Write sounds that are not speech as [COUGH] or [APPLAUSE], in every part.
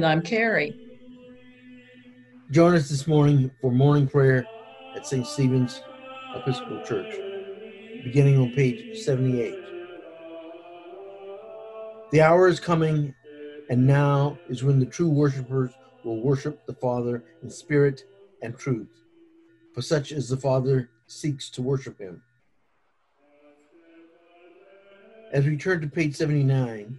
I'm And I'm Carrie. Join us this morning for morning prayer at St. Stephen's Episcopal Church, beginning on page 78. The hour is coming, and now is when the true worshipers will worship the Father in spirit and truth, for such as the Father seeks to worship him. As we turn to page 79,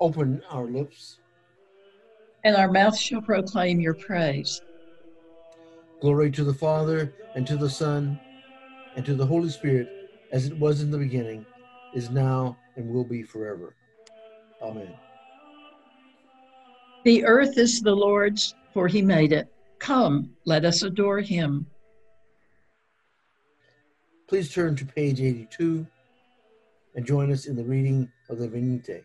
open our lips, and our mouth shall proclaim your praise. Glory to the Father, and to the Son, and to the Holy Spirit, as it was in the beginning, is now, and will be forever. Amen. The earth is the Lord's, for he made it. Come, let us adore him. Please turn to page 82 and join us in the reading of the Venite.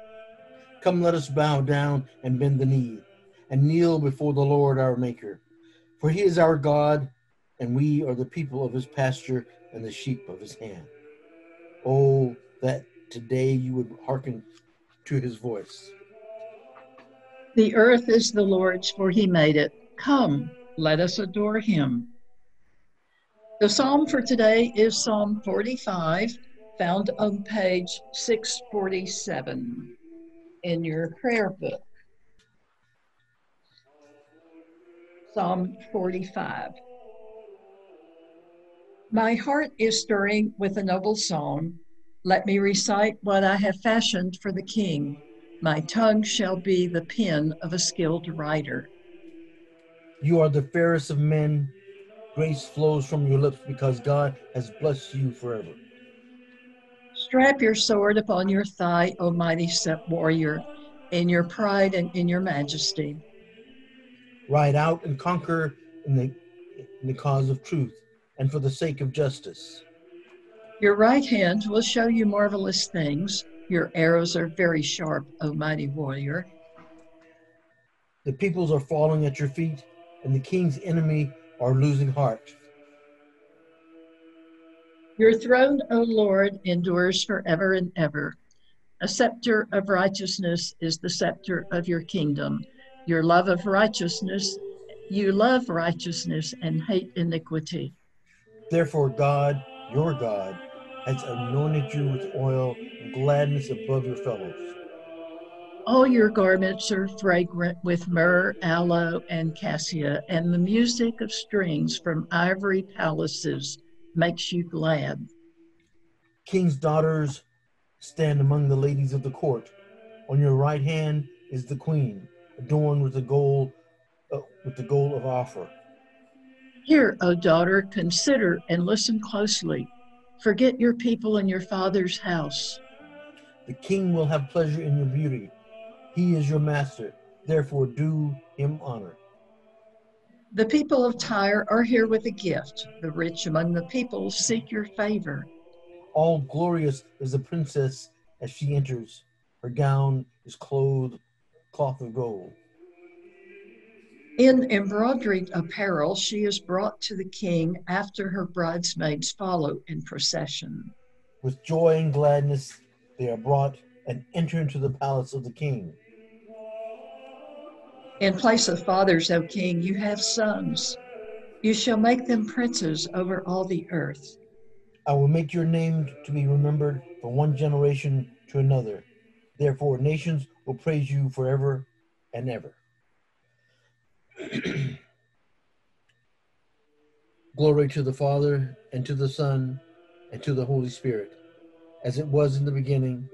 Come, let us bow down and bend the knee, and kneel before the Lord our Maker. For he is our God, and we are the people of his pasture and the sheep of his hand. Oh, that today you would hearken to his voice. The earth is the Lord's, for he made it. Come, let us adore him. The psalm for today is Psalm 45, found on page 647 in your prayer book. Psalm 45. My heart is stirring with a noble song. Let me recite what I have fashioned for the king. My tongue shall be the pen of a skilled writer. You are the fairest of men. Grace flows from your lips because God has blessed you forever. Strap your sword upon your thigh, O mighty warrior, in your pride and in your majesty. Ride out and conquer in the, in the cause of truth and for the sake of justice. Your right hand will show you marvelous things. Your arrows are very sharp, O mighty warrior. The peoples are falling at your feet, and the king's enemy are losing heart. Your throne, O Lord, endures forever and ever. A scepter of righteousness is the scepter of your kingdom. Your love of righteousness, you love righteousness and hate iniquity. Therefore, God, your God, has anointed you with oil and gladness above your fellows. All your garments are fragrant with myrrh, aloe, and cassia, and the music of strings from ivory palaces makes you glad. King's daughters stand among the ladies of the court. On your right hand is the queen, adorned with the gold, uh, with the gold of Ophir. Hear, O daughter, consider and listen closely. Forget your people and your father's house. The king will have pleasure in your beauty. He is your master. Therefore, do him honor. The people of Tyre are here with a gift. The rich among the people seek your favor. All glorious is the princess as she enters. Her gown is clothed cloth of gold. In embroidered apparel, she is brought to the king after her bridesmaids follow in procession. With joy and gladness, they are brought and enter into the palace of the king. In place of fathers, O king, you have sons. You shall make them princes over all the earth. I will make your name to be remembered from one generation to another. Therefore, nations will praise you forever and ever. [CLEARS THROAT] Glory to the Father, and to the Son, and to the Holy Spirit, as it was in the beginning,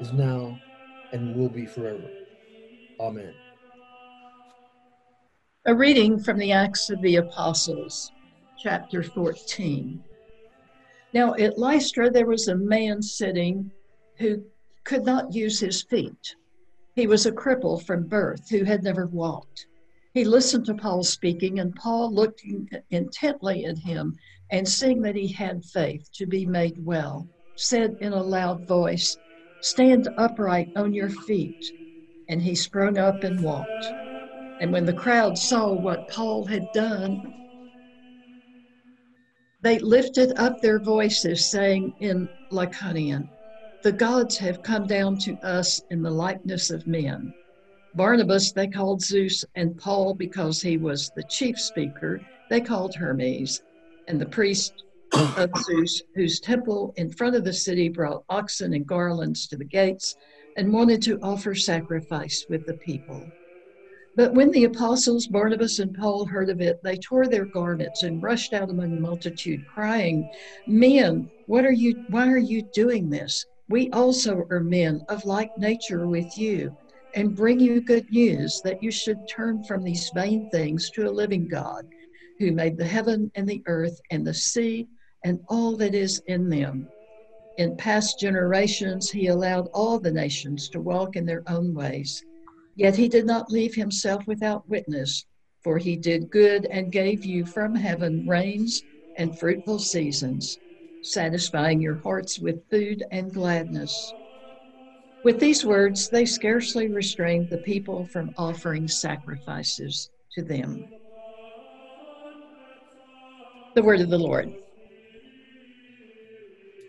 is now, and will be forever. Amen. A reading from the Acts of the Apostles, chapter 14. Now at Lystra there was a man sitting who could not use his feet. He was a cripple from birth who had never walked. He listened to Paul speaking, and Paul looked intently at him and seeing that he had faith to be made well, said in a loud voice, Stand upright on your feet. And he sprung up and walked. And when the crowd saw what Paul had done, they lifted up their voices, saying in Lycaonian, The gods have come down to us in the likeness of men. Barnabas they called Zeus, and Paul, because he was the chief speaker, they called Hermes. And the priest of [COUGHS] Zeus, whose temple in front of the city brought oxen and garlands to the gates, and wanted to offer sacrifice with the people. But when the apostles Barnabas and Paul heard of it, they tore their garments and rushed out among the multitude, crying, Men, what are you why are you doing this? We also are men of like nature with you and bring you good news that you should turn from these vain things to a living God who made the heaven and the earth and the sea and all that is in them. In past generations, he allowed all the nations to walk in their own ways. Yet he did not leave himself without witness, for he did good and gave you from heaven rains and fruitful seasons, satisfying your hearts with food and gladness. With these words, they scarcely restrained the people from offering sacrifices to them. The word of the Lord.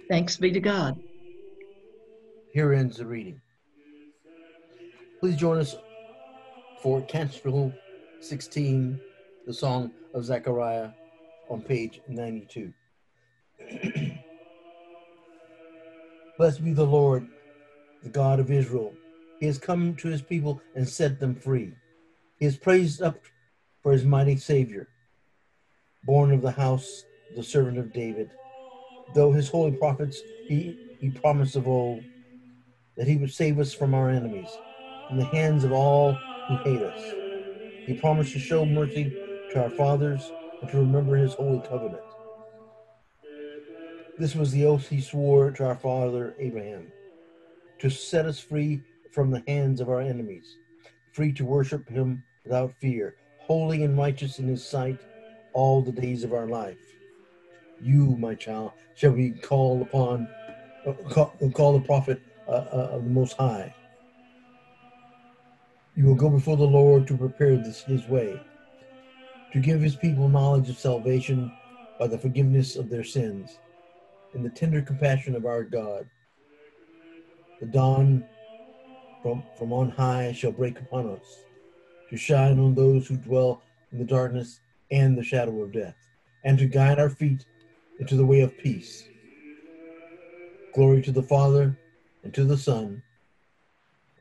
Thanks be to God. Here ends the reading. Please join us for Canticle 16, the Song of Zechariah, on page 92. [CLEARS THROAT] Blessed be the Lord the God of Israel. He has come to his people and set them free. He is praised up for his mighty Savior, born of the house, the servant of David. Though his holy prophets, he, he promised of old that he would save us from our enemies, from the hands of all who hate us. He promised to show mercy to our fathers and to remember his holy covenant. This was the oath he swore to our father Abraham to set us free from the hands of our enemies, free to worship him without fear, holy and righteous in his sight all the days of our life. You, my child, shall be called upon, uh, call, call, the prophet uh, uh, of the Most High. You will go before the Lord to prepare this, his way, to give his people knowledge of salvation by the forgiveness of their sins, in the tender compassion of our God the dawn from, from on high shall break upon us, to shine on those who dwell in the darkness and the shadow of death, and to guide our feet into the way of peace. Glory to the Father, and to the Son,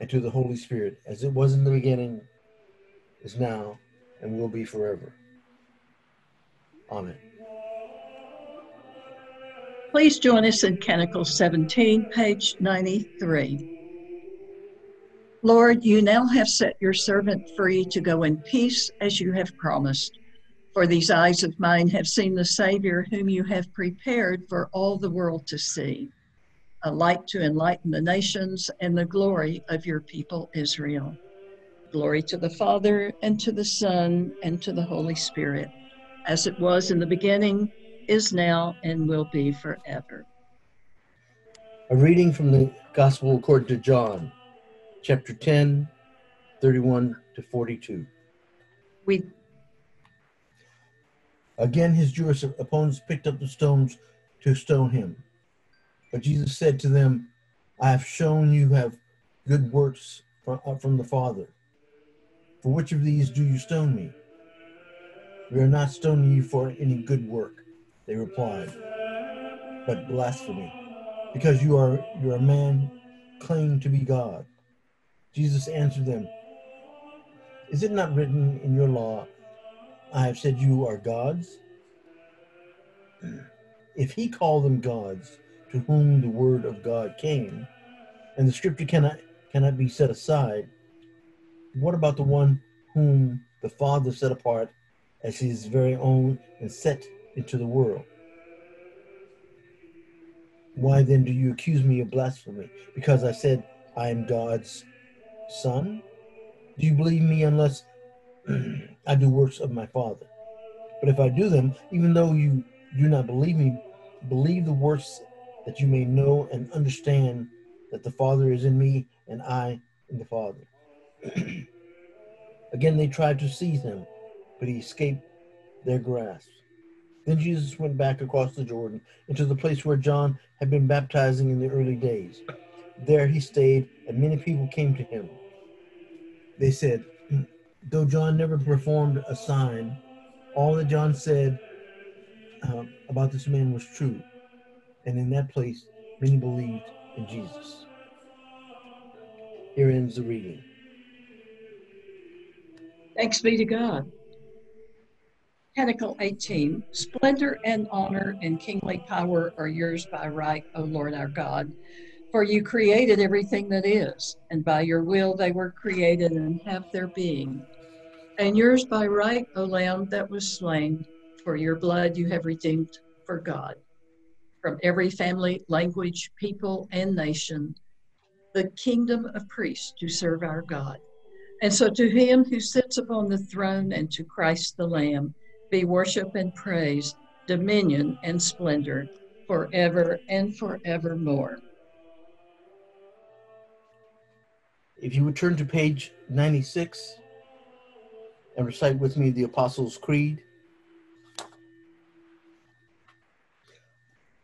and to the Holy Spirit, as it was in the beginning, is now, and will be forever. Amen. Please join us in Canticle 17, page 93. Lord, you now have set your servant free to go in peace as you have promised. For these eyes of mine have seen the Savior whom you have prepared for all the world to see, a light to enlighten the nations and the glory of your people Israel. Glory to the Father, and to the Son, and to the Holy Spirit, as it was in the beginning is now, and will be forever. A reading from the Gospel according to John, chapter 10, 31 to 42. We Again, his Jewish opponents picked up the stones to stone him. But Jesus said to them, I have shown you have good works from, uh, from the Father. For which of these do you stone me? We are not stoning you for any good work, they replied, but blasphemy, because you are you are a man claiming to be God. Jesus answered them, Is it not written in your law, I have said you are gods? [CLEARS THROAT] If he called them gods, to whom the word of God came, and the scripture cannot cannot be set aside, what about the one whom the Father set apart as his very own and set into the world. Why then do you accuse me of blasphemy? Because I said I am God's son? Do you believe me unless [CLEARS THROAT] I do works of my Father? But if I do them, even though you do not believe me, believe the works that you may know and understand that the Father is in me and I in the Father. [CLEARS THROAT] Again, they tried to seize him, but he escaped their grasp. Then Jesus went back across the Jordan into the place where John had been baptizing in the early days. There he stayed, and many people came to him. They said, Though John never performed a sign, all that John said uh, about this man was true. And in that place, many believed in Jesus. Here ends the reading. Thanks be to God. Canticle 18 Splendor and honor and kingly power are yours by right, O Lord our God. For you created everything that is, and by your will they were created and have their being. And yours by right, O Lamb that was slain, for your blood you have redeemed for God. From every family, language, people, and nation, the kingdom of priests to serve our God. And so to him who sits upon the throne and to Christ the Lamb be worship and praise, dominion and splendor forever and forevermore. If you would turn to page 96 and recite with me the Apostles' Creed.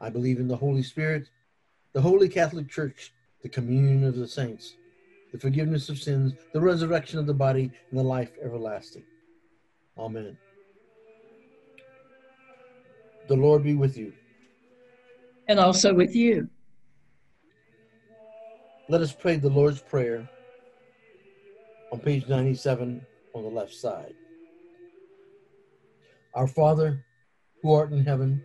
I believe in the Holy Spirit, the Holy Catholic Church, the communion of the saints, the forgiveness of sins, the resurrection of the body, and the life everlasting. Amen. The Lord be with you. And also with you. Let us pray the Lord's Prayer on page 97 on the left side. Our Father, who art in heaven,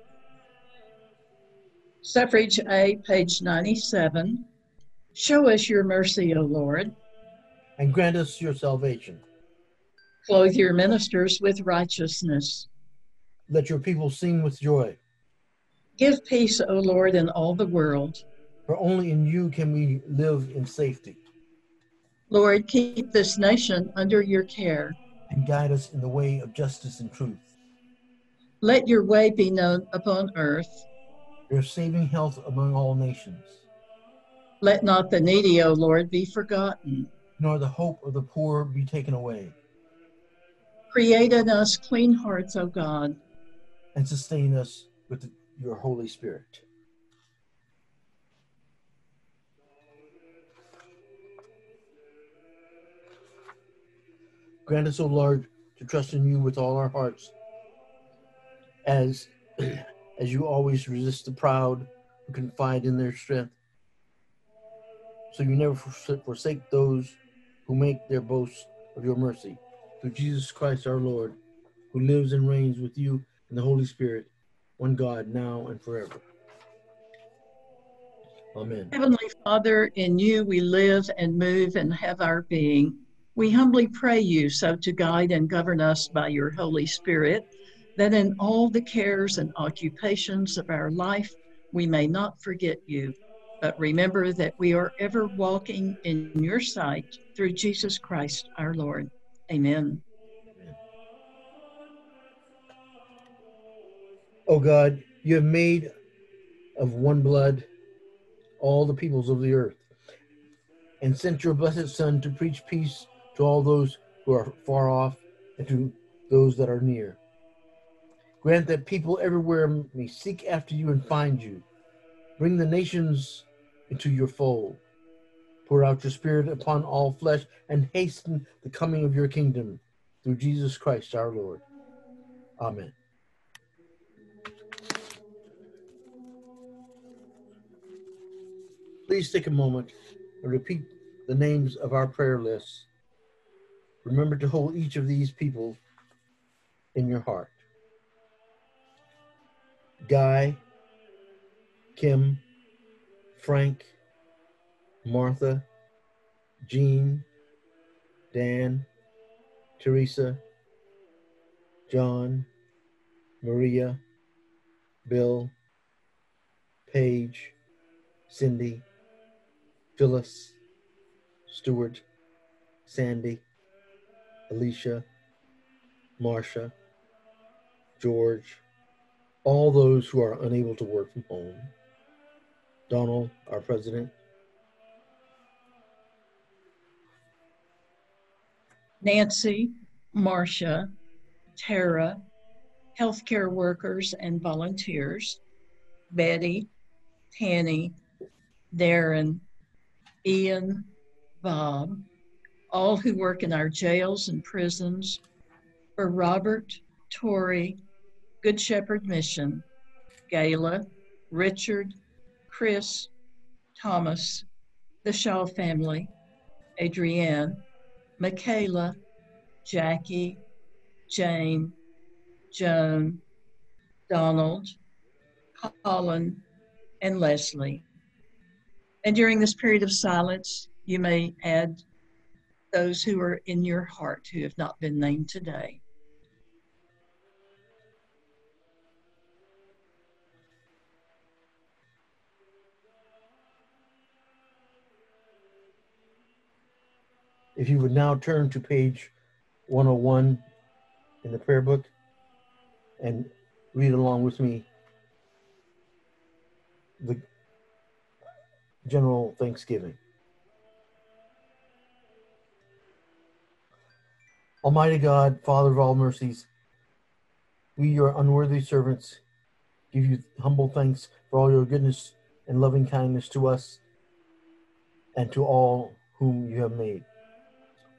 Suffrage A, page 97. Show us your mercy, O Lord. And grant us your salvation. Clothe your ministers with righteousness. Let your people sing with joy. Give peace, O Lord, in all the world. For only in you can we live in safety. Lord, keep this nation under your care. And guide us in the way of justice and truth. Let your way be known upon earth your saving health among all nations. Let not the needy, O Lord, be forgotten, nor the hope of the poor be taken away. Create in us clean hearts, O God, and sustain us with the, your Holy Spirit. Grant us, O Lord, to trust in you with all our hearts as [CLEARS THROAT] as you always resist the proud who confide in their strength. So you never forsake those who make their boast of your mercy. Through Jesus Christ our Lord, who lives and reigns with you in the Holy Spirit, one God, now and forever. Amen. Heavenly Father, in you we live and move and have our being. We humbly pray you so to guide and govern us by your Holy Spirit, that in all the cares and occupations of our life we may not forget you, but remember that we are ever walking in your sight through Jesus Christ our Lord. Amen. O God, you have made of one blood all the peoples of the earth, and sent your blessed Son to preach peace to all those who are far off and to those that are near. Grant that people everywhere may seek after you and find you. Bring the nations into your fold. Pour out your Spirit upon all flesh and hasten the coming of your kingdom through Jesus Christ our Lord. Amen. Please take a moment and repeat the names of our prayer lists. Remember to hold each of these people in your heart. Guy, Kim, Frank, Martha, Jean, Dan, Teresa, John, Maria, Bill, Paige, Cindy, Phyllis, Stuart, Sandy, Alicia, Marcia, George, all those who are unable to work from home, Donald, our president, Nancy, Marcia, Tara, healthcare workers and volunteers, Betty, Tanny, Darren, Ian, Bob, all who work in our jails and prisons, for Robert, Tori, Good Shepherd Mission, Gayla, Richard, Chris, Thomas, the Shaw family, Adrienne, Michaela, Jackie, Jane, Joan, Donald, Colin, and Leslie. And during this period of silence, you may add those who are in your heart who have not been named today. If you would now turn to page 101 in the prayer book and read along with me the general thanksgiving. Almighty God, Father of all mercies, we, your unworthy servants, give you humble thanks for all your goodness and loving kindness to us and to all whom you have made.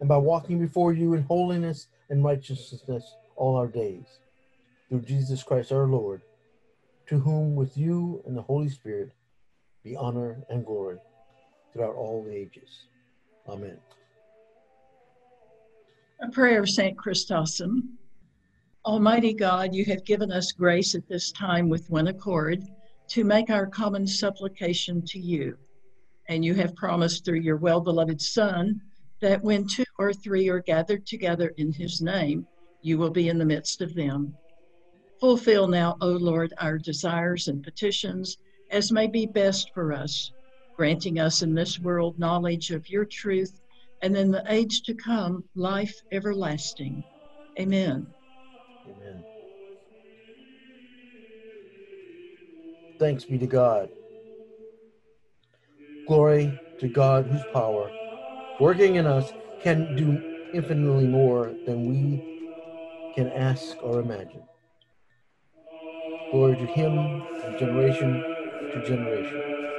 and by walking before you in holiness and righteousness all our days. Through Jesus Christ our Lord, to whom with you and the Holy Spirit be honor and glory throughout all the ages. Amen. A prayer of St. Chrysostom. Almighty God, you have given us grace at this time with one accord to make our common supplication to you. And you have promised through your well beloved Son that when two or three are gathered together in his name, you will be in the midst of them. Fulfill now, O Lord, our desires and petitions as may be best for us granting us in this world knowledge of your truth and in the age to come, life everlasting. Amen. Amen. Thanks be to God. Glory to God whose power, working in us, can do infinitely more than we can ask or imagine. Glory to him from generation to generation.